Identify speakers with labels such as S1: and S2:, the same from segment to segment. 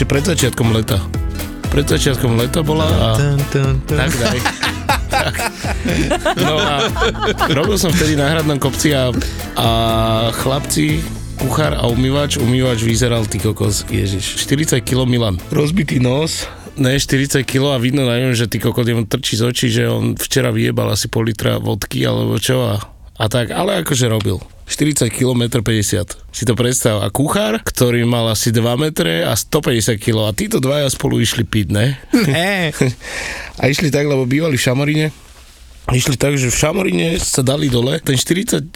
S1: Ešte pred začiatkom leta. Pred začiatkom leta bola a... Tak daj. Tak. No a robil som vtedy na hradnom kopci a, a chlapci, kuchár a umývač, umývač vyzeral ty kokos, ježiš, 40 kg Milan. Rozbitý nos, ne 40 kg a vidno na ňom, že ty kokos mu trčí z očí, že on včera vyjebal asi pol litra vodky alebo čo a, a tak, ale akože robil. 40 km 50. Si to predstav. A kuchár, ktorý mal asi 2 metre a 150 kg. A títo dvaja spolu išli piť, ne?
S2: Eh,
S1: A išli tak, lebo bývali v Šamoríne. Išli tak, že v Šamoríne sa dali dole. Ten 40,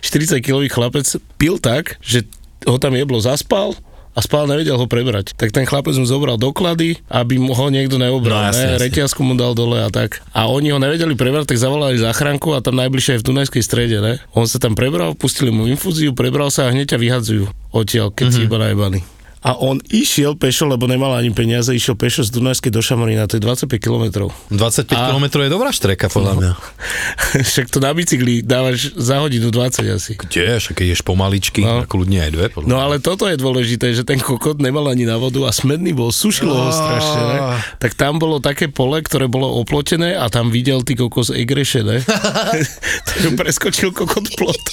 S1: 40 kilový chlapec pil tak, že ho tam jeblo zaspal a spal, nevedel ho prebrať. Tak ten chlapec mu zobral doklady, aby mu ho niekto neobral.
S2: No, jasne,
S1: ne?
S2: jasne.
S1: Reťazku mu dal dole a tak. A oni ho nevedeli prebrať, tak zavolali záchranku a tam najbližšie je v Dunajskej strede. Ne? On sa tam prebral, pustili mu infúziu, prebral sa a hneď ťa vyhadzujú odtiaľ, keď mm-hmm. si iba najebali. A on išiel pešo, lebo nemal ani peniaze, išiel pešo z Dunajskej do Šamorína, to je 25 kilometrov.
S2: 25
S1: A-
S2: km je dobrá štreka, podľa mňa.
S1: Však to na bicykli dávaš za hodinu 20 asi.
S2: Kde? Však keď ješ pomaličky,
S1: No.
S2: kľudne aj dve, podľa
S1: No ale toto je dôležité, že ten kokot nemal ani na vodu a smedný bol, sušilo ho strašne, ne? Tak tam bolo také pole, ktoré bolo oplotené a tam videl ty kokos egreše, ne? tak ho preskočil kokot plot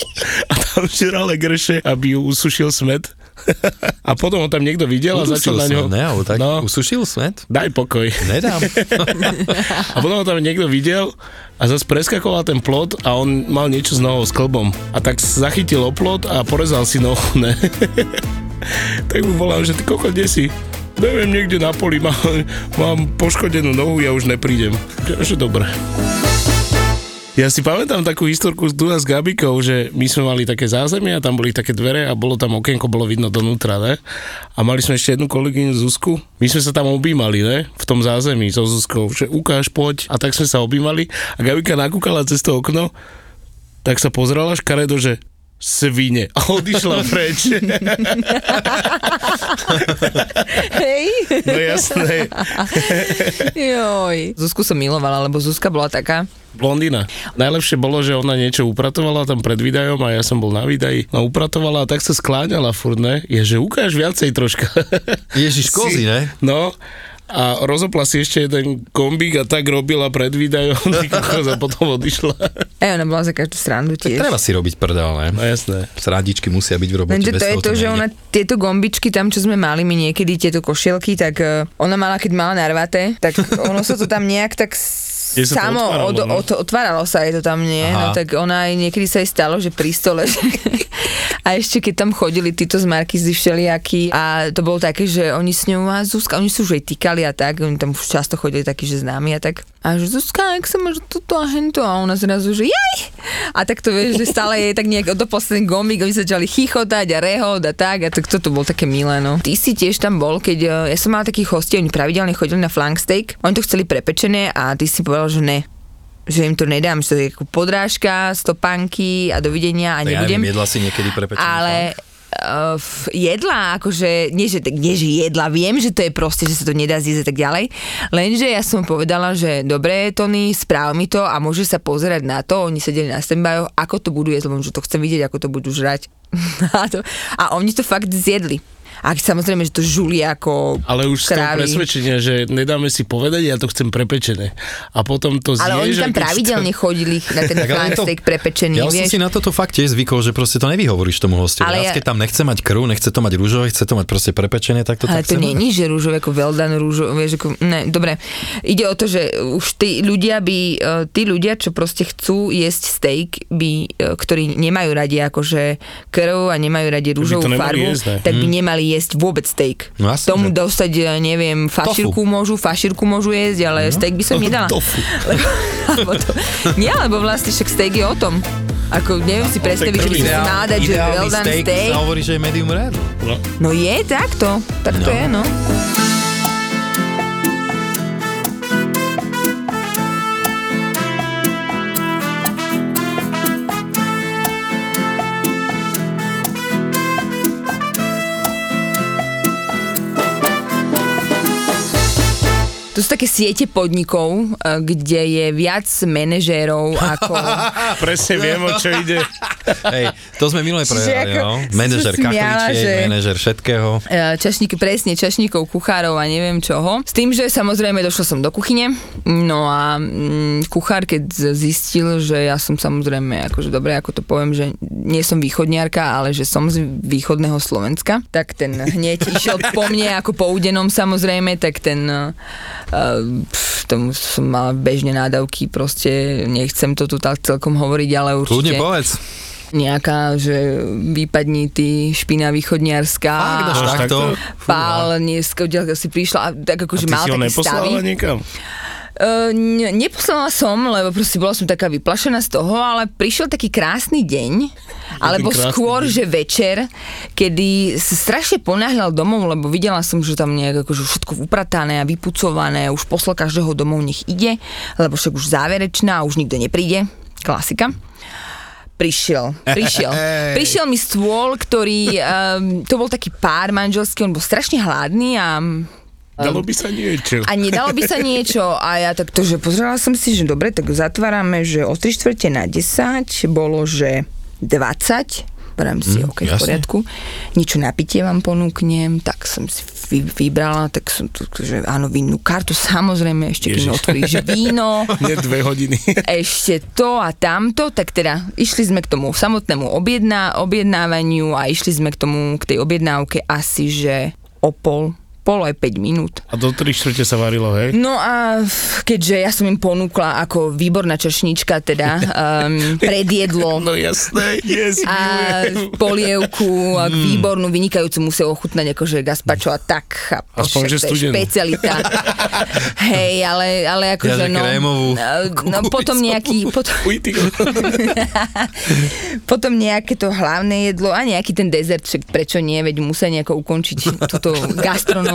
S1: a tam žeral egreše, aby ju usušil smed. a potom ho tam niekto videl a začal na ňo...
S2: Ne, tak
S1: No.
S2: usušil smet?
S1: Daj pokoj.
S2: Nedám.
S1: A potom ho tam niekto videl a zase preskakoval ten plot a on mal niečo s nohou, s klbom. A tak zachytil o plot a porezal si nohu, ne? tak mu volal, že ty koko, kde si? Neviem, niekde na poli, mám, mám poškodenú nohu, ja už neprídem. Že dobre. Ja si pamätám takú historku z Duna s Gabikou, že my sme mali také zázemie a tam boli také dvere a bolo tam okienko, bolo vidno donútra, ne? A mali sme ešte jednu kolegyňu Zuzku. My sme sa tam objímali, ne? V tom zázemí so Zuzkou, že ukáž, poď. A tak sme sa objímali a Gabika nakúkala cez to okno, tak sa pozerala škaredo, že svine a odišla preč.
S3: Hej.
S1: No jasné,
S3: Joj. Zuzku som milovala, lebo Zuzka bola taká.
S1: blondína. Najlepšie bolo, že ona niečo upratovala tam pred videom a ja som bol na videí. No upratovala a tak sa skláňala furt, ne? Je, že ukáž viacej troška.
S2: Ježiš, kozy, ne?
S1: No, a rozopla si ešte jeden kombík a tak robila pred videom a potom odišla.
S3: Ej, ona bola za každú srandu
S2: Tak
S3: tiež.
S2: treba si robiť prdel, ne?
S1: No jasné.
S2: Srandičky musia byť v robote.
S3: Lenže to je to, že
S2: nejde.
S3: ona tieto gombičky tam, čo sme mali my niekedy, tieto košielky, tak eh, ona mala, keď mala narvaté, tak ono sa to tam nejak tak samo
S1: otváralo,
S3: od,
S1: no.
S3: od, otváralo sa jej to tam, nie?
S2: Aha.
S3: No tak ona aj niekedy sa jej stalo, že pri stole a ešte keď tam chodili títo z Markizy všelijakí a to bolo také, že oni s ňou a Zuzka, oni sú už jej týkali a tak, oni tam už často chodili takí, že známi a tak. A že Zuzka, jak sa máš toto a hento a ona zrazu, že jaj! A tak to vieš, že stále je tak nejak do posledný gomík, oni sa začali chichotať a rehod a tak a tak toto bolo také milé, no. Ty si tiež tam bol, keď eh, ja som mala takých hostí, oni pravidelne chodili na flank steak, oni to chceli prepečené a ty si povedal, že ne že im to nedám, že to je ako podrážka, stopánky a dovidenia a
S2: Tak ja
S3: nebudem.
S2: neviem, jedla si niekedy prepečený
S3: Ale uh, jedla, akože, nie že, nie že jedla, viem, že to je proste, že sa to nedá zjesť a tak ďalej, lenže ja som povedala, že dobre, Tony, správ mi to a môže sa pozerať na to, oni sedeli na standbyoch, ako to budú jesť, lebo že to chcem vidieť, ako to budú žrať. a, to, a oni to fakt zjedli. A samozrejme, že to žuli ako
S1: Ale už z
S3: krávy.
S1: presvedčenia, že nedáme si povedať, ja to chcem prepečené. A potom to zješ.
S3: Ale oni tam pravidelne chodili na ten
S2: Tak ale
S3: flank
S2: to-
S3: steak prepečený,
S2: Ja som
S3: vieš.
S2: si na toto fakt tiež zvykol, že proste to nevyhovoríš tomu hostovi.
S3: Ale ja-
S2: keď tam nechce mať krv, nechce to mať rúžové, chce to mať proste prepečené, tak to
S3: Ale
S2: tak
S3: to nie je, že rúžové, ako well done rúžové, vieš, ako, ne, dobre. Ide o to, že už tí ľudia by, e, tí ľudia, čo proste chcú jesť steak, by, e, ktorí nemajú radi akože krv a nemajú radi rúžovú farbu,
S1: jesť, ne?
S3: tak by nemali jesť vôbec steak.
S2: No jasne,
S3: Tomu
S2: že.
S3: dostať, neviem, fašírku môžu, fašírku môžu jesť, ale steak by som nedala.
S1: Tofu.
S3: Lebo, lebo to, nie, lebo vlastne však steak je o tom. Ako neviem si predstaviť, že by si
S2: Ideál-
S3: mal dať, že well done
S2: steak,
S3: steak.
S2: sa hovorí, že je medium rare.
S1: No.
S3: No je takto, tak to
S2: No.
S3: je, no. Také siete podnikov, eh, kde je viac manažérov ako...
S1: Presne viem, o čo ide.
S2: Hej, to sme minulé prehrali, no. Manažer kachličiek,
S3: že-
S2: manažer všetkého.
S3: e, čašníky, presne, čašníkov, kuchárov a neviem čoho. S tým, že samozrejme došla som do kuchyne, no a mm, kuchár, keď zistil, že ja som samozrejme, akože dobre, ako to poviem, že nie som východniarka, ale že som z východného Slovenska, tak ten hneď išiel po mne ako po údenom samozrejme, tak ten uh, pf, tomu som mala bežne nádavky, proste nechcem to tu tak celkom hovoriť, ale
S2: Kľudne
S3: určite
S2: povedz.
S3: Nejaká, že vypadni ty špina východniarská.
S2: Fakt, až takto?
S3: Pál dneska si prišla a tak akože mal
S1: si ho neposlala
S3: stavy.
S1: niekam?
S3: Uh, ne, neposlala som, lebo proste bola som taká vyplašená z toho, ale prišiel taký krásny deň, alebo
S1: krásny
S3: skôr,
S1: deň?
S3: že večer, kedy sa strašne ponáhľal domov, lebo videla som, že tam nejak akože všetko upratané a vypucované, už poslal každého domov, nech ide, lebo však už záverečná a už nikto nepríde. Klasika. Prišiel, prišiel. Prišiel mi stôl, ktorý, um, to bol taký pár manželský, on bol strašne hladný a
S1: Dalo by sa niečo.
S3: a nedalo by sa niečo a ja takto, že pozerala som si, že dobre, tak zatvárame, že o 3 čtvrte na 10 bolo, že 20 Vrám si,
S2: Mm,
S3: OK, v
S2: jasne.
S3: poriadku. Niečo na pitie vám ponúknem, tak som si vy, vybrala, tak som tu, že áno, vinnú kartu, samozrejme, ešte
S1: Ježiš.
S3: otvoríš víno,
S1: Nie dve hodiny.
S3: ešte to a tamto, tak teda išli sme k tomu samotnému objedná, objednávaniu a išli sme k tomu, k tej objednávke asi, že o pol, pol aj 5 minút.
S1: A do 3 čtvrte sa varilo, hej?
S3: No a keďže ja som im ponúkla ako výborná čašnička, teda um, predjedlo
S1: No jasné, yes,
S3: a
S1: milujem.
S3: polievku a výbornú, vynikajúcu musel ochutnať akože gazpacho a tak. A
S1: Aspoň, že studenú.
S3: špecialita. Hej, ale, ale akože
S2: Ja, že
S3: no,
S2: krémovú.
S3: no potom nejaký, potom, potom nejaké to hlavné jedlo a nejaký ten dezert, však prečo nie, veď musia nejako ukončiť túto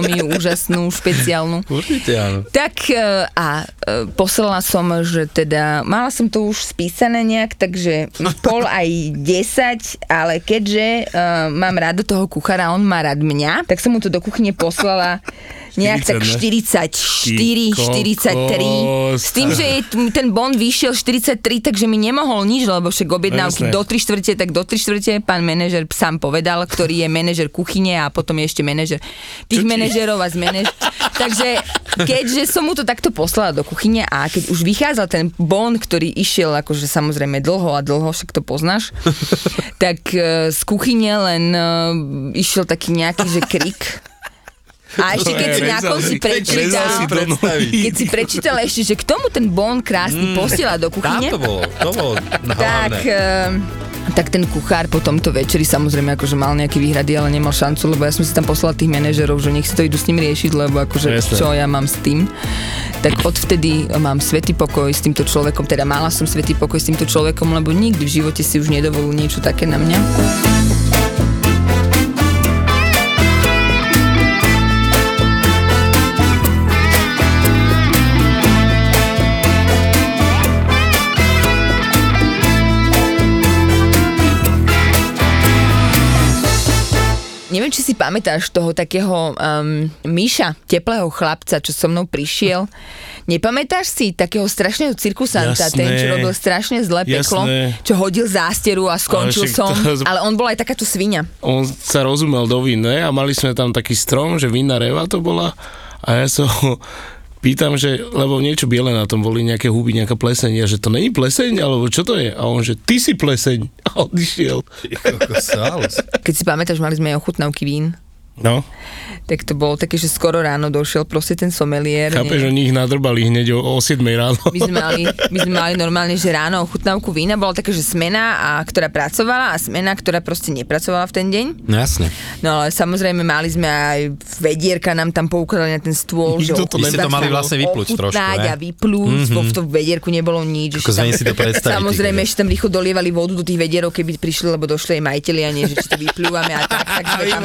S3: gastronómiu úžasnú, špeciálnu.
S2: Určite áno.
S3: Tak e, a e, poslala som, že teda, mala som to už spísané nejak, takže pol aj 10, ale keďže uh, mám rád toho kuchára, on má rád mňa, tak som mu to do kuchyne poslala nejak tak 44, 43. S tým, že je ten bond vyšiel 43, takže mi nemohol nič, lebo však objednávky
S1: No
S3: do 3 štvrte, tak do 3 štvrte pán manažer sám povedal, ktorý je manažer kuchyne a potom je ešte manažer tých manažerov a z manaž... Takže keďže som mu to takto poslala do kuchyne a keď už vychádzal ten bond, ktorý išiel akože samozrejme dlho a dlho, však to poznáš, tak e, z kuchyne len e, išiel taký nejaký, že krik. A ešte keď si na konci prečítal, keď si prečítal ešte, že k tomu ten Bond krásny posiela do
S2: Tam
S3: kuchyne,
S2: to bolo, to bolo
S3: tak, eh, tak ten kuchár po tomto večeri samozrejme akože mal nejaké výhrady, ale nemal šancu, lebo ja som si tam poslala tých manažerov, že nech si to idú s ním riešiť, lebo akože
S1: Jasné.
S3: čo ja mám s tým. Tak odvtedy mám svetý pokoj s týmto človekom, teda mala som svetý pokoj s týmto človekom, lebo nikdy v živote si už nedovolil niečo také na mňa. Neviem, či si pamätáš toho takého um, Míša, teplého chlapca, čo so mnou prišiel. Nepamätáš si takého strašného cirkusanta,
S1: Jasné.
S3: ten, čo robil strašne zlé peklo,
S1: Jasné.
S3: čo hodil zásteru a skončil
S1: Ale
S3: som.
S1: to-
S3: Ale on bol aj takáto svinia.
S1: On sa rozumel do vín, ne? A mali sme tam taký strom, že vinná reva to bola. A ja ho pýtam, že, lebo niečo biele na tom boli, nejaké huby, nejaká pleseň. Ja, že to není pleseň, alebo čo to je? A on, že ty si pleseň. A odišiel.
S3: Keď si pamätáš, mali sme aj ochutnávky vín.
S1: No,
S3: tak to bolo také, že skoro ráno došiel proste ten someliér.
S1: chápeš,
S3: nie?
S1: oni ich nadrbali hneď o, o 7 ráno.
S3: My sme, mali, my sme mali normálne, že ráno ochutnávku vína, bola také, že smena, a, ktorá pracovala a smena, ktorá proste nepracovala v ten deň.
S2: No jasne.
S3: No ale samozrejme mali sme aj vedierka nám tam poukladali na ten stôl, že
S1: to
S2: Vy ste to mali vlastne vypluť trošku, ne?
S3: a vyplúť, mm-hmm. v tom vedierku nebolo nič.
S2: Ako
S3: tam-
S2: si to
S3: Samozrejme, ešte tam rýchlo dolievali vodu do tých vedierov, keby prišli, lebo došli aj majiteľi a nie, že či to vyplúvame a tak, tak sme tam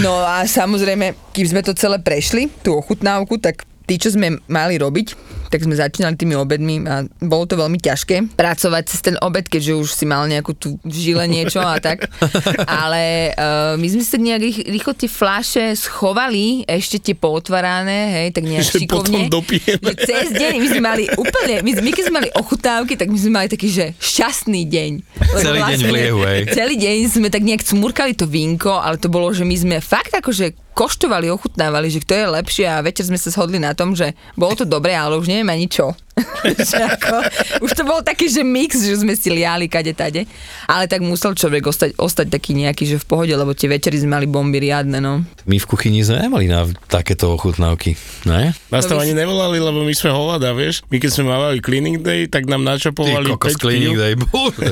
S3: No a samozrejme, kým sme to celé prešli, tú ochutnávku, tak tí, čo sme mali robiť, tak sme začínali tými obedmi a bolo to veľmi ťažké pracovať cez ten obed, keďže už si mal nejakú tú žile niečo a tak. Ale uh, my sme tak nejak rých- rýchlo tie fláše schovali, ešte tie pootvárané, hej, tak nejak
S1: Že potom
S3: šikovne.
S1: dopijeme.
S3: Že cez deň my sme mali úplne, my, my keď sme mali ochutnávky, tak my sme mali taký, že šťastný deň.
S2: Celý deň v liehu, hej.
S3: Celý deň sme tak nejak cmurkali to vínko, ale to bolo, že my sme fakt akože koštovali, ochutnávali, že kto je lepšie a večer sme sa shodli na tom, že bolo to dobré, ale už neviem ani čo. že ako, už to bol taký, že mix, že sme si liali kade tade. Ale tak musel človek ostať, ostať taký nejaký, že v pohode, lebo tie večery sme mali bomby riadne, no.
S2: My v kuchyni sme nemali na takéto ochutnávky, ne?
S1: Nás tam ani nevolali, lebo my sme hovada, vieš. My keď sme mávali cleaning day, tak nám
S2: Ty
S1: načapovali
S2: kokos
S1: 5
S2: cleaning
S1: pív.
S2: day, bože.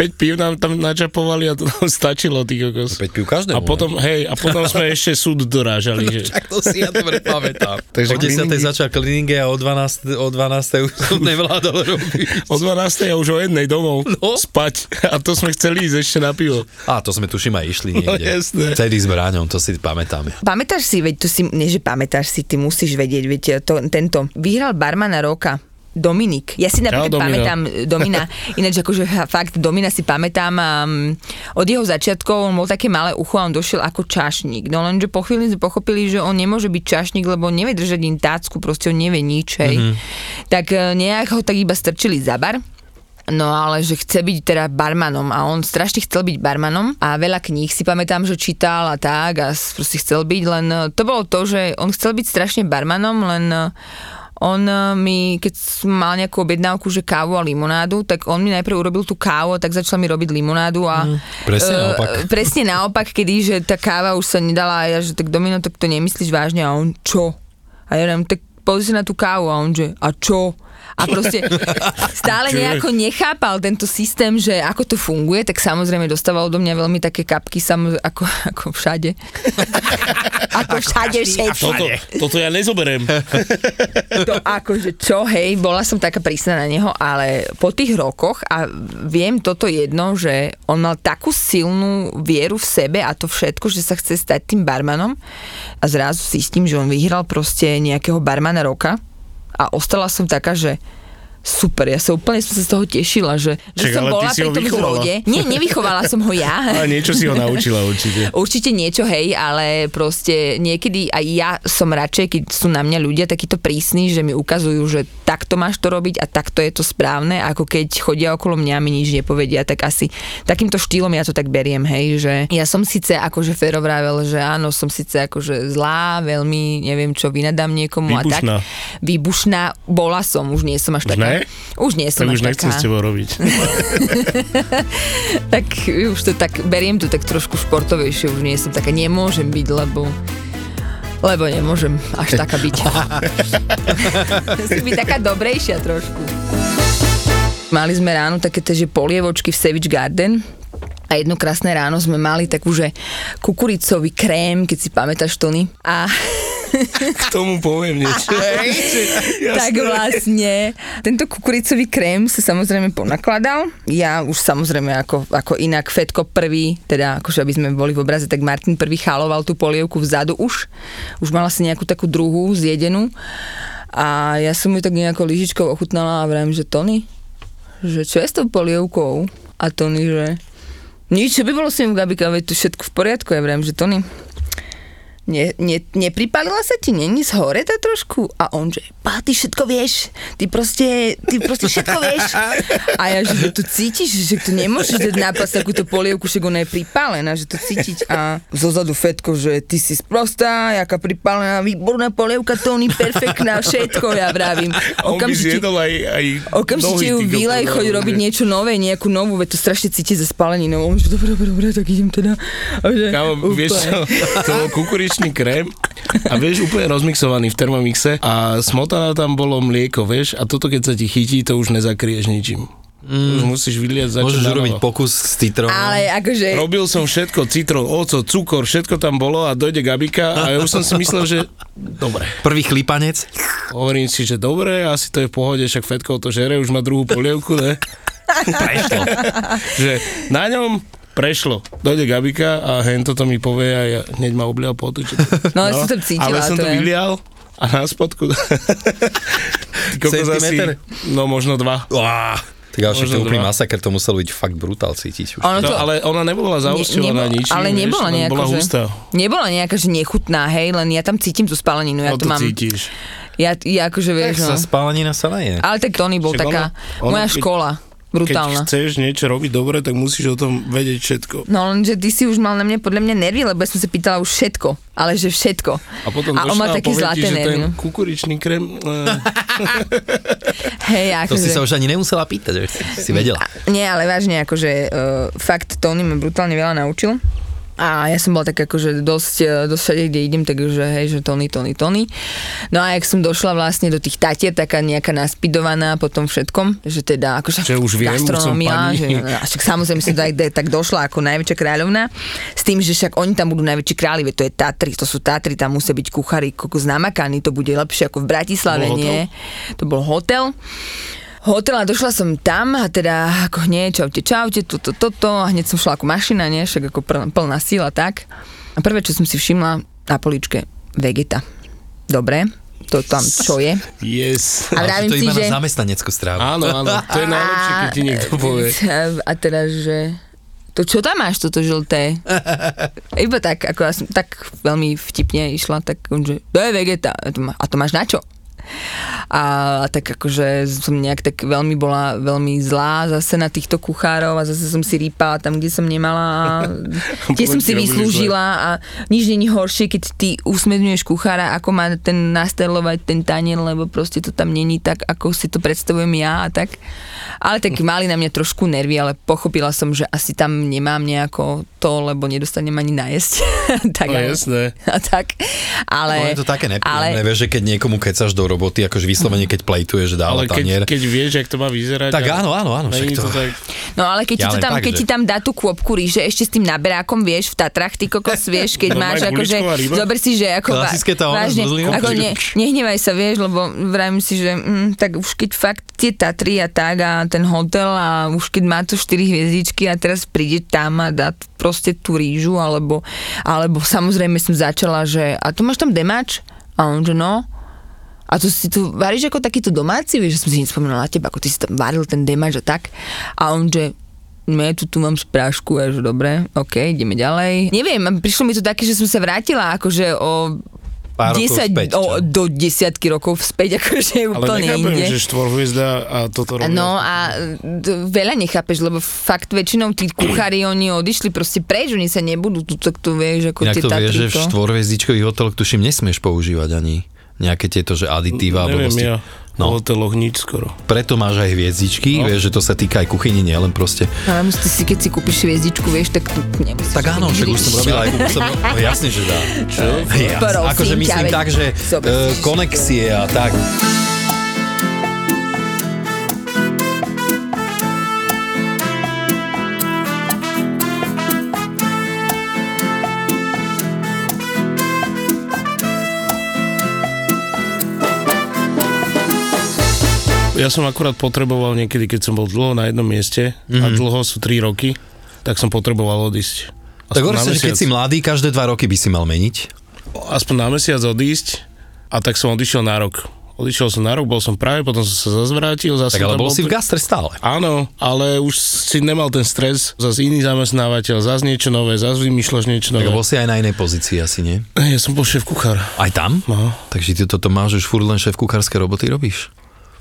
S1: 5 pív nám tam načapovali a to nám stačilo, ty kokos.
S2: 5 piv každému.
S1: A potom, hej, a potom sme ešte súd dorážali, že...
S2: Čak to si ja dobre pamätám.
S1: Takže
S2: o 10.
S1: cleaningy-
S2: začal cleaning a o 12. O 12. už som nevládal robiť.
S1: O 12. a už o jednej domov
S2: No.
S1: spať. A to sme chceli ísť ešte na pivo.
S2: A to sme tuším aj išli
S1: No,
S2: niekde.
S1: jasné.
S2: Vtedy s Bráňom, to si pamätáme.
S3: Pamätáš si, veď to si, nie že pamätáš si, ty musíš vedieť, veď to, tento, vyhral barmana roka. Dominik. Ja si napríklad
S1: Čau, Domino.
S3: pamätám Domina, ináč akože fakt Domina si pamätám um, od jeho začiatkov on bol také malé ucho a on došiel ako čašník. No lenže po chvíli sme pochopili, že on nemôže byť čašník, lebo nevie držať im tácku, proste on nevie nič, hej.
S1: Mhm.
S3: Mm-hmm. Tak e, nejak ho tak iba strčili za bar. No ale že chce byť teda barmanom a on strašne chcel byť barmanom a veľa kníh si pamätám, že čítal a tak a proste chcel byť, len e, to bolo to, že on chcel byť strašne barmanom, len e, on e, mi, keď mal nejakú objednávku, že kávu a limonádu, tak on mi najprv urobil tú kávu, tak začal mi robiť limonádu a
S2: Presne
S3: e,
S2: naopak.
S3: presne naopak, kedy, že tá káva už sa nedala a ja, že tak Domino, tak to nemyslíš vážne a on, čo? A ja hovorím, tak pozri sa na tú kávu a on, že a čo? A proste stále nejako nechápal tento systém, že ako to funguje, tak samozrejme dostával do mňa veľmi také kapky, samoz, ako, ako všade. ako všade, všade.
S1: Toto, toto ja nezoberiem.
S3: To akože čo, hej, bola som taká prísna na neho, ale po tých rokoch a viem toto jedno, že on mal takú silnú vieru v sebe a to všetko, že sa chce stať tým barmanom a zrazu zistím, že on vyhral proste nejakého barmana roka a ostala som taká, že super, ja sa úplne som sa z toho tešila, že, že
S1: Čak,
S3: som bola pri tom zrode. Nie, nevychovala som ho ja.
S1: Ale niečo si ho naučila určite.
S3: Určite niečo, hej, ale proste niekedy aj ja som radšej, keď sú na mňa ľudia takíto prísni, že mi ukazujú, že takto máš to robiť a takto je to správne, ako keď chodia okolo mňa a mi nič nepovedia, tak asi takýmto štýlom ja to tak beriem, hej, že ja som síce akože Fero vravel, že áno, som síce akože zlá, veľmi, neviem čo, vynadám niekomu
S1: Výbušná.
S3: a tak. Výbušná. Bola som, už nie som až
S1: Už
S3: taká.
S1: Ne?
S3: Už nie som
S1: Tak už nechcem s tebou robiť.
S3: tak už to tak, beriem to tak trošku športovejšie, už nie som taká, nemôžem byť, lebo lebo nemôžem až taká byť. Musím byť taká dobrejšia trošku. Mali sme ráno také tie, že polievočky v Savage Garden a jedno krásne ráno sme mali takú, že kukuricový krém, keď si pamätáš, Tony. A
S1: K tomu poviem niečo.
S3: tak vlastne tento kukuricový krém sa samozrejme ponakladal. Ja už samozrejme ako, ako inak Fetko prvý, teda akože aby sme boli v obraze, tak Martin prvý chaloval tú polievku vzadu už. Už mala si nejakú takú druhú zjedenú. A ja som ju tak nejako lyžičkou ochutnala a vrajím, že Tony, že čo je s tou polievkou? A Tony, že nič, čo by bolo s ním Gabika, veď tu všetko v poriadku. Ja vrajím, že Tony, ne, ne, nepripalila sa ti, není z hore to trošku? A on, že, pá, ty všetko vieš, ty proste, ty proste všetko vieš. A ja, že to cítiš, že to nemôžeš dať nápas takúto polievku, že ona je pripálená, že to cítiť. A zozadu Fetko, že ty si sprostá, jaká pripálená, výborná polievka, Tony, perfektná, všetko, ja vravím.
S1: On zjedol aj, aj
S3: Okamžite ju vylej, choď
S1: no,
S3: robiť niečo nové, nejakú novú, veď to strašne cíti ze spaleninou. On že dobre, dobre, dobre, tak idem teda. A že,
S1: Kámo, vieš čo, to bol kukuričný krém a vieš, úplne rozmixovaný v Thermomixe a smotana tam bolo mlieko, vieš, a toto keď sa ti chytí, to už nezakrieš ničím. Mm. Už musíš vyliať začať
S2: Môžeš urobiť pokus s citrónom.
S3: Ale akože...
S1: Robil som všetko, citrón, oco, cukor, všetko tam bolo a dojde Gabika a ja už som si myslel, že dobre.
S2: Prvý chlipanec.
S1: Hovorím si, že dobre, asi to je v pohode, však Fetko to žere, už má druhú polievku, ne?
S2: Prešlo.
S1: že na ňom prešlo. Dojde Gabika a hen toto mi povie a ja hneď ma oblial potu. Že...
S3: No, ale som to cítila,
S1: Ale som
S3: to
S1: to
S3: je.
S1: vylial a na spodku...
S2: Centimeter?
S1: no možno dva.
S2: Uá, Tak ale však to úplný masaker, to muselo byť fakt brutál cítiť. Už.
S3: Ono
S1: No,
S3: to,
S1: ale ona nebola zaosťovaná
S3: nebo-
S1: ničím,
S3: ale
S1: vieš,
S3: nebola
S1: len
S3: nejako,
S1: bola
S3: že,
S1: hustá.
S3: nebola nejaká, že nechutná, hej, len ja tam cítim tú spaleninu, ja
S1: No
S3: to
S1: to
S3: mám,
S1: cítiš.
S3: ja, ja akože
S2: Tak
S3: vieš,
S2: sa
S3: no.
S2: spálenina sa naje.
S3: Ale tak Tony bol
S1: Však
S3: taká
S1: ono- ono
S3: moja
S1: keď-
S3: škola, brutálna.
S1: Keď chceš niečo robiť dobre, tak musíš o tom vedieť všetko.
S3: No lenže ty si už mal na mňa podľa mňa nervy, lebo ja som sa pýtala už všetko, ale že všetko.
S1: A potom
S3: a on má také
S1: povie ti,
S3: nervy.
S1: ten
S3: no.
S1: kukuričný krém... eh,
S3: Hej,
S2: To si
S3: akože...
S2: sa už ani nemusela pýtať, že si vedela.
S3: Nie, ale vážne, akože uh, fakt Tony ma brutálne veľa naučil. A ja som bola tak akože dosť, eh, dosť všade, kde idem, takže hej, že Tony, Tony, Tony. No a jak som došla vlastne do tých tatier, taká nejaká naspidovaná po tom všetkom, že teda akože
S1: Že už viem,
S3: gastronomia, že, a však samozrejme som tak, tak došla ako najväčšia kráľovna, s tým, že však oni tam budú najväčší králi, to je Tatry, to sú Tatry, tam musia byť kuchári kokos namakaní, to bude lepšie ako v Bratislave,
S1: Bol
S3: nie? To bol hotel. Hotel a došla som tam a teda ako hneď, čaute, čaute, toto, toto a hneď som šla ako mašina, nie, však ako plná, sila, tak. A prvé, čo som si všimla na poličke, vegeta. Dobre, to tam čo je.
S1: yes.
S3: A vravím
S2: to
S3: si,
S2: iba
S3: že...
S2: na zamestnaneckú strávu.
S1: Áno, áno, to je najlepšie, keď ti niekto povie.
S3: A teraz, že... To čo tam máš, toto žlté? Iba tak, ako ja som tak veľmi vtipne išla, tak on že, to je vegeta. A to, má, a to máš na čo? A, a tak akože som nejak tak veľmi bola veľmi zlá zase na týchto kuchárov a zase som si rýpala tam, kde som nemala a tie som si vyslúžila a nič není horšie, keď ty usmerňuješ kuchára, ako má ten nastelovať ten tanier, lebo proste to tam není tak, ako si to predstavujem ja a tak. Ale tak mali na mňa trošku nervy, ale pochopila som, že asi tam nemám nejako to, lebo nedostanem ani najesť. tak,
S1: No
S3: ale-
S1: jasné.
S3: a tak. Ale,
S2: No je to také nepríjemné,
S3: ale,
S2: vieš, že keď niekomu kecaš do roboty, akože vyslovene, keď plejtuje, že dáva
S1: Ale
S2: tanier.
S1: keď, keď vieš, jak to má vyzerať...
S2: Tak áno, áno, áno, však to-
S1: to tak...
S3: No ale keď, ti,
S2: Ja
S3: to
S2: len
S3: tam,
S2: tak,
S3: keď
S2: že-
S3: ti tam dá tú kôpku ríže ešte s tým naberákom, vieš, v Tatrach, ty kokos, vieš, keď
S1: No,
S3: máš akože, zober si, že ako,
S2: Klasické tá
S3: vážne, ako ne, nehnevaj sa, vieš, lebo vravím si, že mm, tak už keď fakt tie Tatry a tak a ten hotel a už keď má to 4 hviezdičky a teraz príde tam a dá proste tú rýžu, alebo, alebo samozrejme som začala, že a tu máš tam demáč? A on, že no, a to si tu varíš ako takýto domáci, vieš, že som si nespomenula na teba, ako ty si tam varil ten demáč a tak. A on, že ne, tu, tu mám sprášku, a že dobre, ok, ideme ďalej. Neviem, prišlo mi to také, že som sa vrátila akože o
S2: Pár rokov
S3: 10,
S2: späť,
S3: o, do desiatky rokov späť, akože
S1: Ale
S3: úplne inde.
S1: že štvorhviezda a toto robia.
S3: No a d- veľa nechápeš, lebo fakt väčšinou tí kuchári, oni odišli proste preč, oni sa nebudú tu, tak tu vieš, ako
S2: Inak
S3: tie
S2: to vieš, že v štvorhviezdičkových hoteloch tuším nesmieš používať ani nejaké tieto, že aditíva.
S1: Neviem
S2: blbosti.
S1: ja,
S2: No,
S1: hoteloch nič skoro.
S2: preto máš aj hviezdičky,
S1: No.
S2: vieš, že to sa týka aj kuchyni, nielen proste.
S3: Ale musíš si, keď si kúpiš hviezdičku, vieš, tak tu nemusíš.
S2: Tak áno, však už som robil aj som, no, jasne, že dá. Čo? Ja, akože
S3: ťa,
S2: myslím
S3: veď
S2: tak, že uh, konexie a tak.
S1: Ja som akurát potreboval niekedy, keď som bol dlho na jednom mieste mm-hmm. a
S2: Mhm.
S1: dlho sú 3 roky, tak som potreboval odísť.
S2: Tak
S1: Aspoň
S2: hovorí
S1: na
S2: sa, že keď si mladý, každé dva roky by si mal meniť.
S1: Aspoň na mesiac odísť a tak som odišiel na rok. Odišiel som na rok, bol som práve, potom som sa zase vrátil. Zase
S2: Tak ale bol si v gastre stále.
S1: Áno, ale už si nemal ten stres, zase iný zamestnávateľ, zase niečo nové, zase vymýšľaš niečo
S2: Tak
S1: nové.
S2: bol si aj na inej pozícii asi, nie?
S1: Ja som bol šéf kuchár.
S2: Aj tam?
S1: No.
S2: Takže ty toto máš už furt len šéf kuchárske roboty robíš?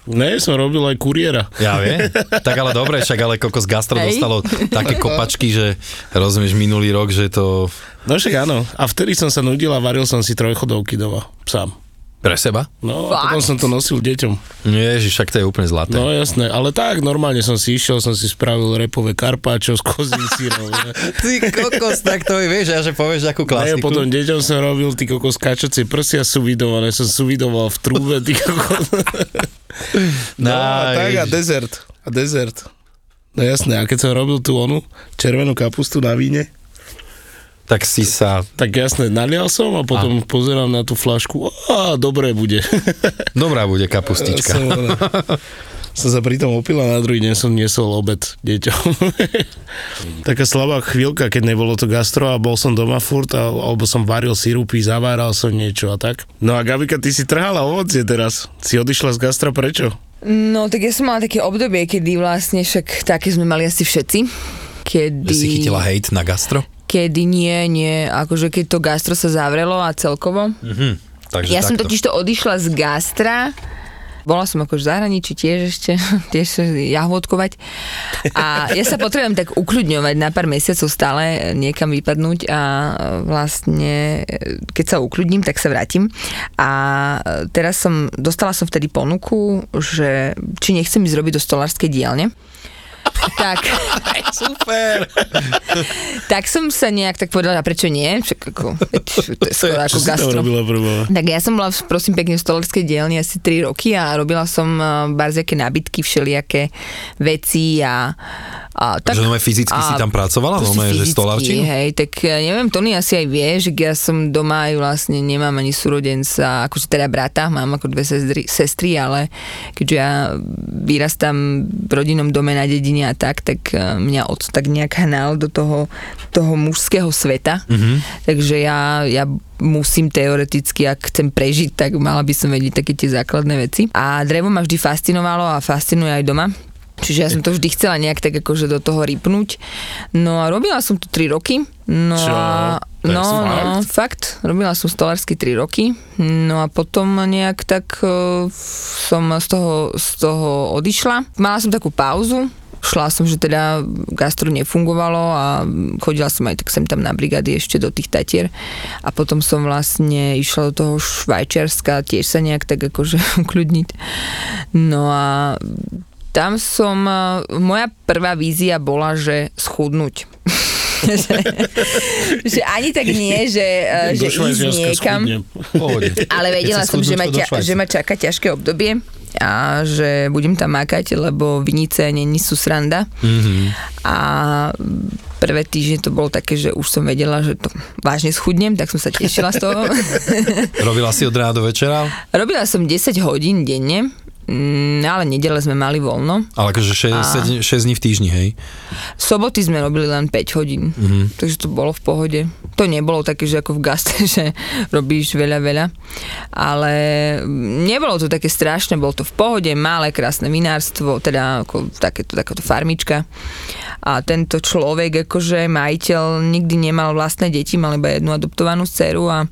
S1: Ne, som robil aj kuriéra.
S2: Ja viem. tak ale dobre, však ale kokos gastro
S3: Hej.
S2: dostalo také kopačky, že rozumieš minulý rok, že to
S1: No však áno. A vtedy som sa nudil a varil som si trojchodovky doma. Sám.
S2: pre seba?
S1: No a potom som to nosil deťom.
S2: Ježiš, však to je úplne zlaté.
S1: No jasné, ale tak normálne som si išiel, som si spravil repové karpáčo s kozím sírom.
S2: Ty kokos, tak to vieš, a že povieš akú
S1: Ne, potom deťom som robil ty kokos kačacie prsia suvidované, som suvidoval v trúbe, ty kokos. No a tak a dezert. A dezert. No jasné, a keď som robil tú onu červenú kapustu na víne,
S2: Tak si sa...
S1: tak jasné, nalial som a potom a. pozerám na tú flašku, a dobré bude.
S2: Dobrá bude kapustička.
S1: som, som sa pritom opil a na druhý deň som niesol obed deťom. Taká slabá chvíľka, keď nebolo to gastro a bol som doma furt, a, alebo som varil sirupy, zaváral som niečo a tak. No a Gabika, ty si trhala ovocie teraz. Si odišla z gastra prečo?
S3: No, tak ja som mala také obdobie, kedy vlastne však také sme mali asi všetci. Kedy...
S2: Že si chytila hejt na gastro?
S3: Kedy nie, nie, akože keď to gastro sa zavrelo a celkovo.
S2: Mhm. Takže
S3: Ja som
S2: takto.
S3: totiž to odišla z gastra, bola som akože v zahraničí tiež ešte, tiež jahôdkovať. A ja sa potrebujem tak ukľudňovať na pár mesiacov stále niekam vypadnúť a vlastne keď sa ukľudním, tak sa vrátim. A teraz som, dostala som vtedy ponuku, že či nechcem ísť robiť do stolárskej dielne. Tak,
S2: Super!
S3: tak som sa nejak tak povedala, prečo nie? Však ako, to je skoro ako gastro.
S1: robila prvá?
S3: Tak ja som bola, prosím pekne, v stolárskej dielni asi 3 roky a robila som uh, barziaké nábytky, všelijaké veci a, a tak...
S2: že nové fyzicky si tam pracovala?
S3: proste
S2: Nové, že
S3: fyzicky,
S2: stolárčinu?
S3: Hej, tak ja neviem, Tony asi aj vie, že ja som doma aj vlastne nemám ani súrodenca, akože teda brata, mám ako dve sestry, sestry ale keďže ja vyrastám v rodinnom dome na dedine a tak, tak eh, mňa od tak nejak hnal do toho, toho mužského sveta.
S2: Mhm.
S3: Mm-hmm. Takže ja, ja musím teoreticky, ak chcem prežiť, tak mala by som vedieť také tie základné veci. A drevo ma vždy fascinovalo a fascinuje aj doma. Čiže ja som to vždy chcela nejak tak akože do toho rypnúť. No a robila som to 3 roky. No
S1: Čo?
S3: a no, no, fakt. Robila som stolársky 3 roky. No a potom nejak tak uh, som z toho, z toho odišla. Mala som takú pauzu. Šla som, že teda gastro nefungovalo a chodila som aj tak sem tam na brigády ešte do tých Tatier a potom som vlastne išla do toho Švajčiarska tiež sa nejak tak akože ukľudniť. No a tam som, moja prvá vízia bola, že schudnúť. že, že ani tak nie, že,
S1: Do
S3: že ísť niekam. Ale vedela som, že ma, ťa, že ma čaká ťažké obdobie a že budem tam makať, lebo vinice není sú sranda.
S2: Mhm.
S3: A prvé týždne to bolo také, že už som vedela, že to vážne schudnem, tak som sa tešila z toho.
S2: Robila si od rána do večera?
S3: Robila som 10 hodín denne, mm, ale nedele sme mali voľno.
S2: Ale akože 6, 6 dní v týždni, hej?
S3: Soboty sme robili len 5 hodín, mm-hmm. takže to bolo v pohode. To nebolo také, že ako v gaste, že robíš veľa, veľa, ale nebolo to také strašné, bolo to v pohode, malé, krásne vinárstvo, teda ako takéto, takáto farmička. A tento človek, akože majiteľ, nikdy nemal vlastné deti, mal iba jednu adoptovanú dceru a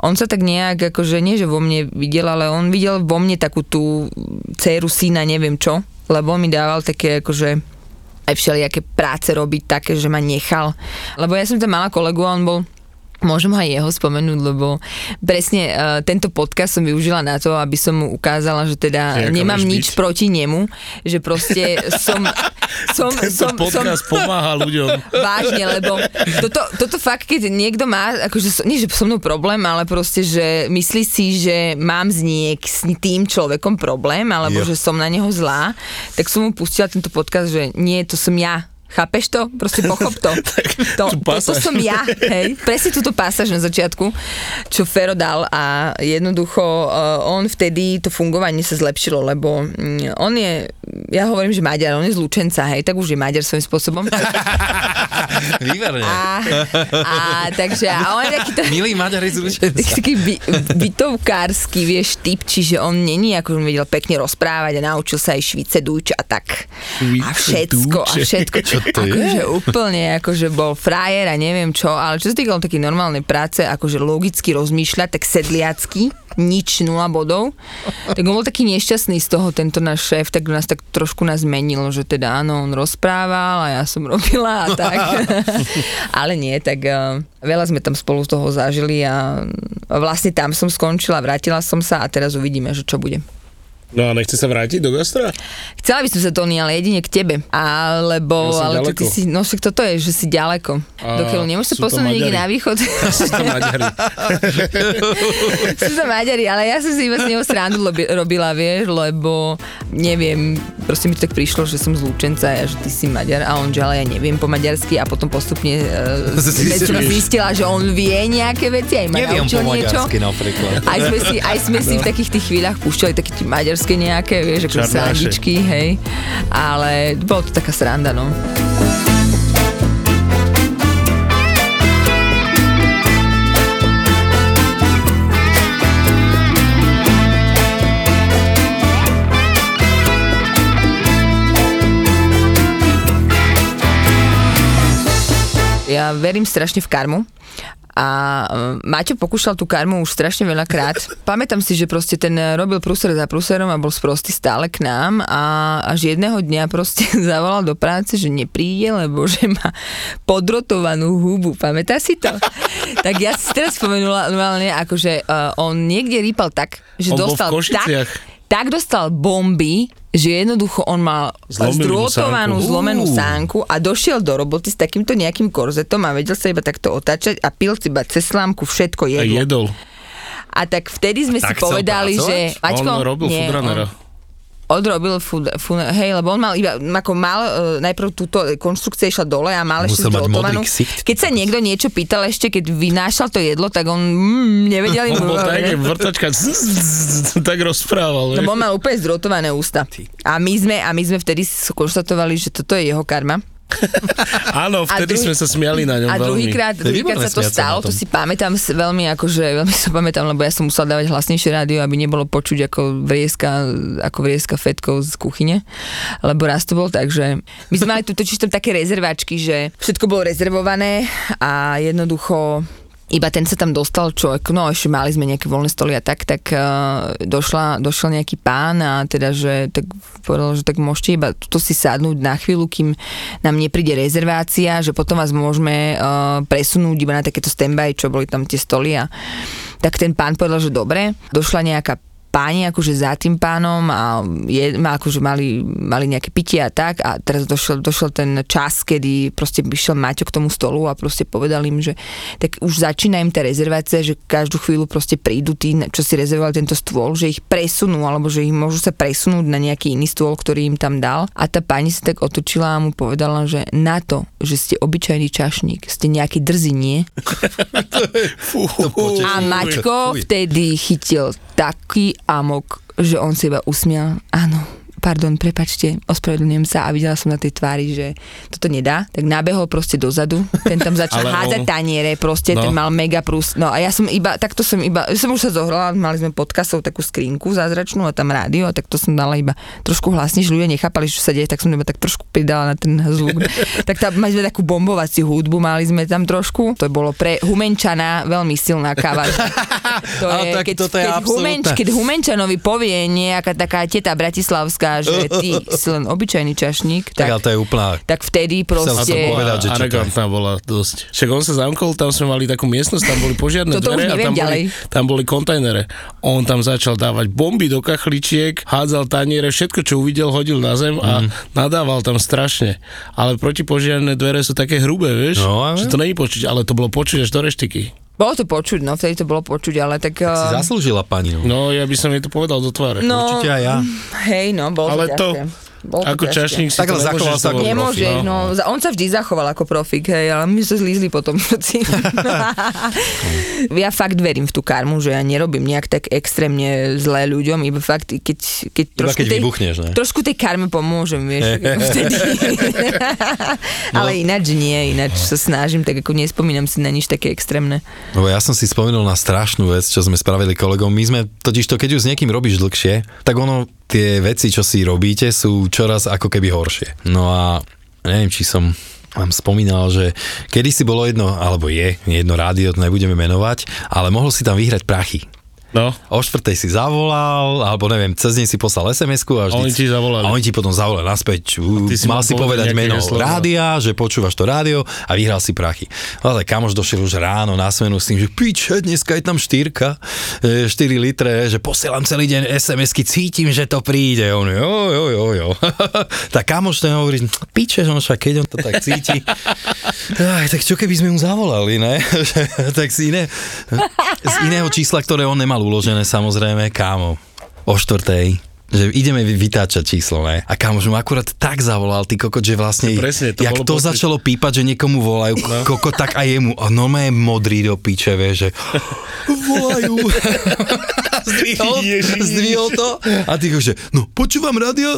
S3: on sa tak nejak, akože nie, že vo mne videl, ale on videl vo mne takú tú dceru, syna, neviem čo, lebo mi dával také akože aj všelijaké práce robiť také, že ma nechal. Lebo ja som tam mala kolegu on bol Môžem aj jeho spomenúť, lebo presne uh, tento podcast som využila na to, aby som mu ukázala, že teda
S1: Že aká
S3: nemám nič
S1: byť.
S3: proti nemu, že proste som... som,
S1: Tento
S3: som, som
S1: podcast pomáha ľuďom.
S3: Vážne, lebo toto, toto fakt, keď niekto má, akože, nie že so mnou problém, ale proste, že myslí si, že mám s, niek, s tým človekom problém, alebo
S2: Jo.
S3: že som na neho zlá, tak som mu pustila tento podcast, že nie, to som ja Chápeš to? Proste pochop to. to,
S1: tú
S3: to, to
S1: pasáž.
S3: som ja, hej. Presne túto pasáž na začiatku, čo Fero dal a jednoducho uh, on vtedy to fungovanie sa zlepšilo, lebo mm, on je, ja hovorím, že Maďar, on je z Lučenca, hej, tak už je Maďar svojím spôsobom.
S2: Výborne.
S3: A, a takže, a on je taký to,
S2: Milý Maďari z Lučenca.
S3: taký by, bytovkársky, vieš, typ, čiže on není, ako on vedel pekne rozprávať a naučil sa aj švice dúč a tak. A všetko, a
S1: Švice
S3: všetko.
S2: Čo to je?
S3: akože úplne, akože bol frajer a neviem čo, ale čo sa týkalo také normálnej práce, akože logicky rozmýšľať, tak sedliacky, nič, nula bodov. Tak on bol taký nešťastný z toho, tento náš šéf, tak nás tak trošku nás zmenil, že teda áno, on rozprával a ja som robila a tak. Ale nie, tak uh, veľa sme tam spolu z toho zažili a vlastne tam som skončila, vrátila som sa a teraz uvidíme, že čo bude.
S1: No a nechce sa vrátiť do gastra?
S3: Chcela by som sa, Tony, ale jedine k tebe. Alebo,
S1: Ja
S3: ale to ty
S1: ďaleko.
S3: si, no však toto je, že si ďaleko.
S1: A
S3: Dokiaľ nemôžeš sa posunúť niekde na východ.
S1: Sú to Maďari.
S3: Sú to Maďari, ale ja som si iba s neho srandu lobi- robila, vieš, lebo neviem, proste mi to tak prišlo, že som z Lučenca a že ty si Maďar a on, že ale ja neviem po maďarsky a potom postupne uh, som zistila, že on vie nejaké veci, aj ma
S2: Neviem po
S3: niečo.
S2: maďarsky napríklad.
S3: Aj sme si, aj sme si v takých tých chvíľach púšťali také tie maďarské nejaké, vieš, ako srandičky, hej. Ale bolo to taká sranda, no. Ja verím strašne v karmu. A e, Maťo pokúšal tú karmu už strašne veľa krát. Pamätám si, že proste ten e, robil prúser za prúserom a bol sprostý stále k nám a až jedného dňa proste zavolal do práce, že nepríde, lebo že má podrotovanú hubu. Pamätáš si to? tak ja si teraz spomenula normálne, akože uh, on niekde rýpal tak, že
S1: On
S3: dostal tak. Tak dostal bomby, že jednoducho on mal
S1: Zlomenú
S3: zdrôtovanú
S1: sánku.
S3: zlomenú sánku a došiel do roboty s takýmto nejakým korzetom a vedel sa iba takto otáčať a pil si iba cez slámku všetko
S1: A
S3: jedlo.
S1: jedol.
S3: A tak vtedy sme si
S2: Tak chcel
S3: povedali,
S2: pracovať?
S3: že... Maťko,
S1: on robil
S3: nie, on odrobil food, food, hej, lebo on mal iba, ako mal, uh, najprv túto konštrukcia išla dole a mal ešte
S2: ksicht.
S3: Keď sa niekto niečo pýtal ešte, keď vynášal to jedlo, tak on mm, nevedel im
S1: On bol tak,
S3: povedať.
S1: jak vrtačka, tak rozprával. Vieš.
S3: on mal úplne zdrotované ústa. A my sme, a my sme vtedy konštatovali, že toto je jeho karma.
S1: Áno, vtedy
S3: druhý-
S1: sme sa smiali na ňom
S3: A druhýkrát, druhýkrát sa to stalo, to si pamätám veľmi akože, veľmi sa pamätám, lebo ja som musela dávať hlasnejšie rádio, aby nebolo počuť ako vrieska, ako vrieska fetkov z kuchyne, lebo raz to bolo tak, že my sme mali tu totiž tam také rezervačky, že všetko bolo rezervované a jednoducho iba ten sa tam dostal, ako- no ešte mali sme nejaké voľné stoly a tak, tak uh, došla, došiel nejaký pán a teda, že tak povedal, že tak môžete iba tuto si sadnúť na chvíľu, kým nám nepríde rezervácia, že potom vás môžeme uh, presunúť iba na takéto standby, čo boli tam tie stoly a tak ten pán povedal, že dobre, došla nejaká páni akože za tým pánom a je, akože mali, mali nejaké pitie a tak a teraz došiel, došiel ten čas, kedy proste vyšiel Maťo k tomu stolu a proste povedal im, že tak už začína im tá rezervácia, že každú chvíľu proste prídu tí, čo si rezervovali tento stôl, že ich presunú alebo že ich môžu sa presunúť na nejaký iný stôl, ktorý im tam dal a tá pani sa tak otočila a mu povedala, že na to, že ste obyčajný čašník, ste nejaký drzý, nie? A Maťko vtedy chytil taký amok, že on si iba usmial. Áno, pardon, prepačte, ospravedlňujem sa a videla som na tej tvári, že toto nedá, tak nabehol proste dozadu, ten tam začal
S1: Ale
S3: hádzať
S1: on-
S3: taniere, proste
S1: No.
S3: ten mal mega prús, no a ja som iba, takto som iba, som už sa zohrala, mali sme pod kasou takú skrinku zázračnú a tam rádio a tak to som dala iba trošku hlasne, že ľudia nechápali, čo sa deje, tak som iba tak trošku pridala na ten zvuk. tak tam mali sme takú bombovaciu hudbu, mali sme tam trošku, to bolo pre Humenčana veľmi silná káva. To
S2: Ale tak
S3: keď,
S2: toto je
S3: keď,
S2: absolútne.
S3: Humenč, keď Humenčanovi povie nejaká taká teta bratislavská, že ty si len obyčajný čašník,
S2: Tak, ale
S3: tak,
S2: to je úplná...
S3: tak vtedy
S2: Chcel som
S3: proste...
S2: povedať, že
S1: arrogantná bola dosť. Však on sa zamkol, tam sme mali takú miestnosť, tam boli požiarne dvere a tam boli, tam boli kontajnere. On tam začal dávať bomby do kachličiek, hádzal taniere, všetko, čo uvidel, hodil na zem a
S2: Mhm.
S1: nadával tam strašne. Ale protipožiarne dvere sú také hrubé, vieš,
S2: No,
S1: že to není počuť, ale to bolo počuť až do reštiky.
S3: Bolo to počuť, no, vtedy to bolo počuť, ale tak...
S2: Si
S3: eh,
S2: zaslúžila pani. No.
S1: No, ja by som jej to povedal do tváre.
S3: no,
S2: Určite aj ja.
S3: Hej, no, bolo
S1: ale
S3: to
S1: to,
S3: ťažké. Bol
S1: Ako čašník si
S2: Takhle
S1: to
S2: zachoval sa ako.
S3: Nemôže,
S2: profik,
S3: no. za- on sa vždy zachoval ako profik, hej, ale my sa zlízli potom všetci. ja fakt verím v tú karmu, že ja nerobím nejak tak extrémne zlé ľuďom, iba fakt, keď, keď
S2: Iba
S3: trošku
S2: keď
S3: tej,
S2: vybuchneš, ne?
S3: trošku tej karme pomôžem, vieš, vtedy. ale ináč nie, ináč sa snažím, tak ako nespomínam si na nič také extrémne.
S2: Lebo ja som si spomenul na strašnú vec, čo sme spravili kolegom. My sme totiž to, keď už s niekým robíš dlhšie, tak ono, tie veci, čo si robíte, sú čoraz ako keby horšie. No a neviem, či som vám spomínal, že kedy si bolo jedno, alebo je, jedno rádio, to nebudeme menovať, ale mohol si tam vyhrať prachy.
S1: No,
S2: O štvrtej si zavolal, alebo neviem, cez deň si poslal SMS-ku a,
S1: A oni ti zavolali.
S2: A oni ti potom zavolali naspäť. U,
S1: ty si
S2: mal
S1: mal
S2: si povedať meno
S1: heslo, no.
S2: rádia, že počúvaš to rádio a vyhral si prachy. Ale kamoš došiel už ráno na smenu s tým, že piče, dneska je tam štyrka, e, 4 litre, že posielam celý deň SMS-ky, cítim, že to príde. On, jo, jo, jo, jo. tak kamoš ten hovorí, piče, že on však keď on to tak cíti. Aj, tak čo keby sme mu zavolali, ne? tak si iné, z iného čísla, ktoré on nemal uložené, samozrejme, kámo, o štvrtej že ideme vy- vytáčať číslo, ne? A kámoš mu akurát tak zavolal, ty kokot, že vlastne,
S1: Presne, to
S2: jak to
S1: počuť.
S2: začalo pípať, že niekomu volajú, no. kokot, tak aj jemu, a no je modrý do piče, vieš, že volajú. Zdvihol, zdvihol to a ty že, no počúvam rádio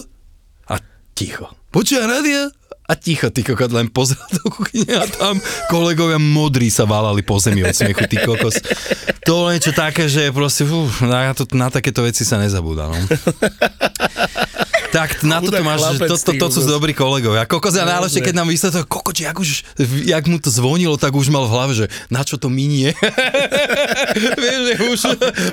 S2: a ticho. Počúvam rádio a ticho, ty kokot, len pozeral do kuchyne a tam kolegovia modrí sa válali po zemi od smiechu, ty kokos. To bolo niečo také, že proste, fú, na, to, na takéto veci sa nezabúda, no. Tak na toto
S1: Chudák
S2: máš, to, to, to sú dobrí kolegovia. Kokos, a najlepšie, keď nám vysvetlil, kokos, jak, už, jak mu to zvonilo, tak už mal v hlave, že na čo to minie. Vieš, že už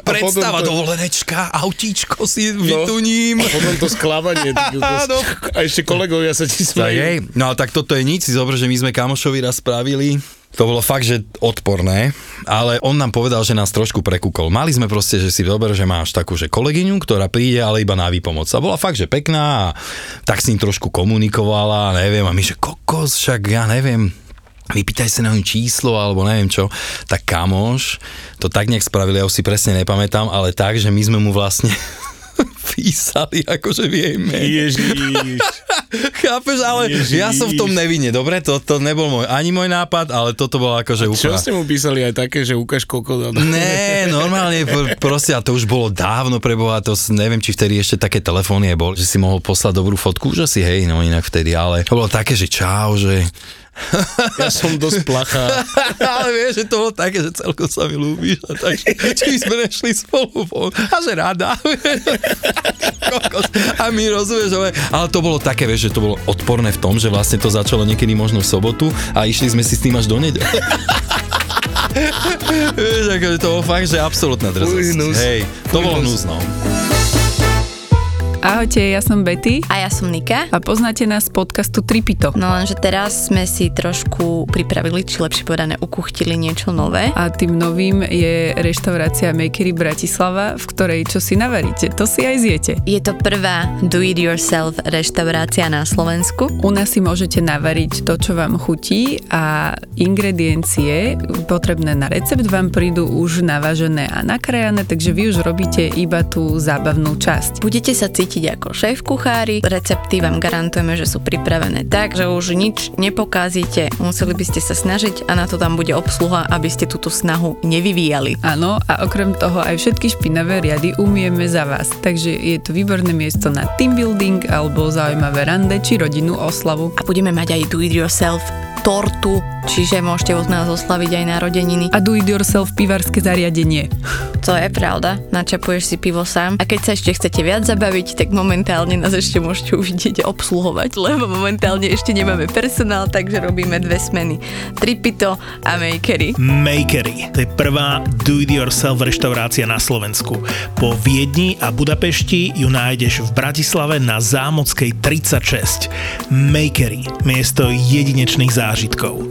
S2: predstava,
S1: to-
S2: dovolenečka, autíčko si vytuním.
S1: A potom to sklamanie.
S2: Áno.
S1: a ešte kolegovia sa ti smejú.
S2: no tak toto je nič, si zober, že my sme kamošovi raz spravili, to bolo fakt, že odporné, ale on nám povedal, že nás trošku prekúkol. Mali sme proste, že si dober, že máš takú, že kolegyňu, ktorá príde, ale iba na výpomoc. A bola fakt, že pekná a tak s ním trošku komunikovala, neviem, a my, že kokos, však ja neviem, vypýtaj sa na ňu číslo, alebo neviem čo, tak kamoš, to tak nejak spravili, ja už si presne nepamätám, ale tak, že my sme mu vlastne písali akože v jej.
S1: Ježiš.
S2: Chápeš, ale
S1: Ježiš.
S2: ja som v tom nevinne, dobre? To, to nebol môj, ani môj nápad, ale toto bolo akože
S1: Čo
S2: úplne...
S1: ste mu písali aj také, že ukáž koľko?
S2: Ne, normálne, pr- proste, a to už bolo dávno preboha, to s- neviem, či vtedy ešte také telefóny bol, že si mohol poslať dobrú fotku, že si hej, no inak vtedy, ale to bolo také, že čau, že...
S1: Ja som dosť plachá.
S2: ale vieš, že to bolo také, že celko sa mi ľúbíš a tak, či sme nešli spolu von, a že rada. A my rozumieš, ale, ale to bolo také, vieš, že to bolo odporné v tom, že vlastne to začalo niekedy možno v sobotu a išli sme si s tým až do nedele. Vieš, akože to bolo fakt, že absolútna drzosť. Hej, to bolo
S1: hnus.
S2: hnus, no.
S4: Ahojte, ja som Betty
S5: A ja som Nika.
S4: a poznáte nás z podcastu Tripito.
S5: No lenže teraz sme si trošku pripravili, či lepšie povedané, ukuchtili niečo nové.
S4: A tým novým je reštaurácia Makery Bratislava, v ktorej čo si navaríte, to si aj zjete.
S5: Je to prvá do-it-yourself reštaurácia na Slovensku.
S4: U nás si môžete navariť to, čo vám chutí a ingrediencie potrebné na recept vám prídu už navažené a nakrajané, takže vy už robíte iba tú zábavnú časť.
S5: Budete sa cítiť ako šéf kuchári. Recepty vám garantujeme, že sú pripravené tak, že už nič nepokazíte. Museli by ste sa snažiť a na to tam bude obsluha, aby ste túto snahu nevyvíjali.
S4: Áno, a okrem toho aj všetky špinavé riady umieme za vás, takže je to výborné miesto na team building alebo zaujímavé rande či rodinnú oslavu.
S5: A budeme mať aj do-it-yourself tortu, čiže môžete od nás oslaviť aj narodeniny.
S4: A do it yourself pivarské zariadenie.
S5: To je pravda, načapuješ si pivo sám. A keď sa ešte chcete viac zabaviť, tak momentálne nás ešte môžete uvidieť obsluhovať, lebo momentálne ešte nemáme personál, takže robíme dve smeny. Tripito a Makery.
S6: Makery. To je prvá do-it-yourself reštaurácia na Slovensku. Po Viedni a Budapešti ju nájdeš v Bratislave na Zámockej 36. Makery. Miesto jedinečných zážitkov.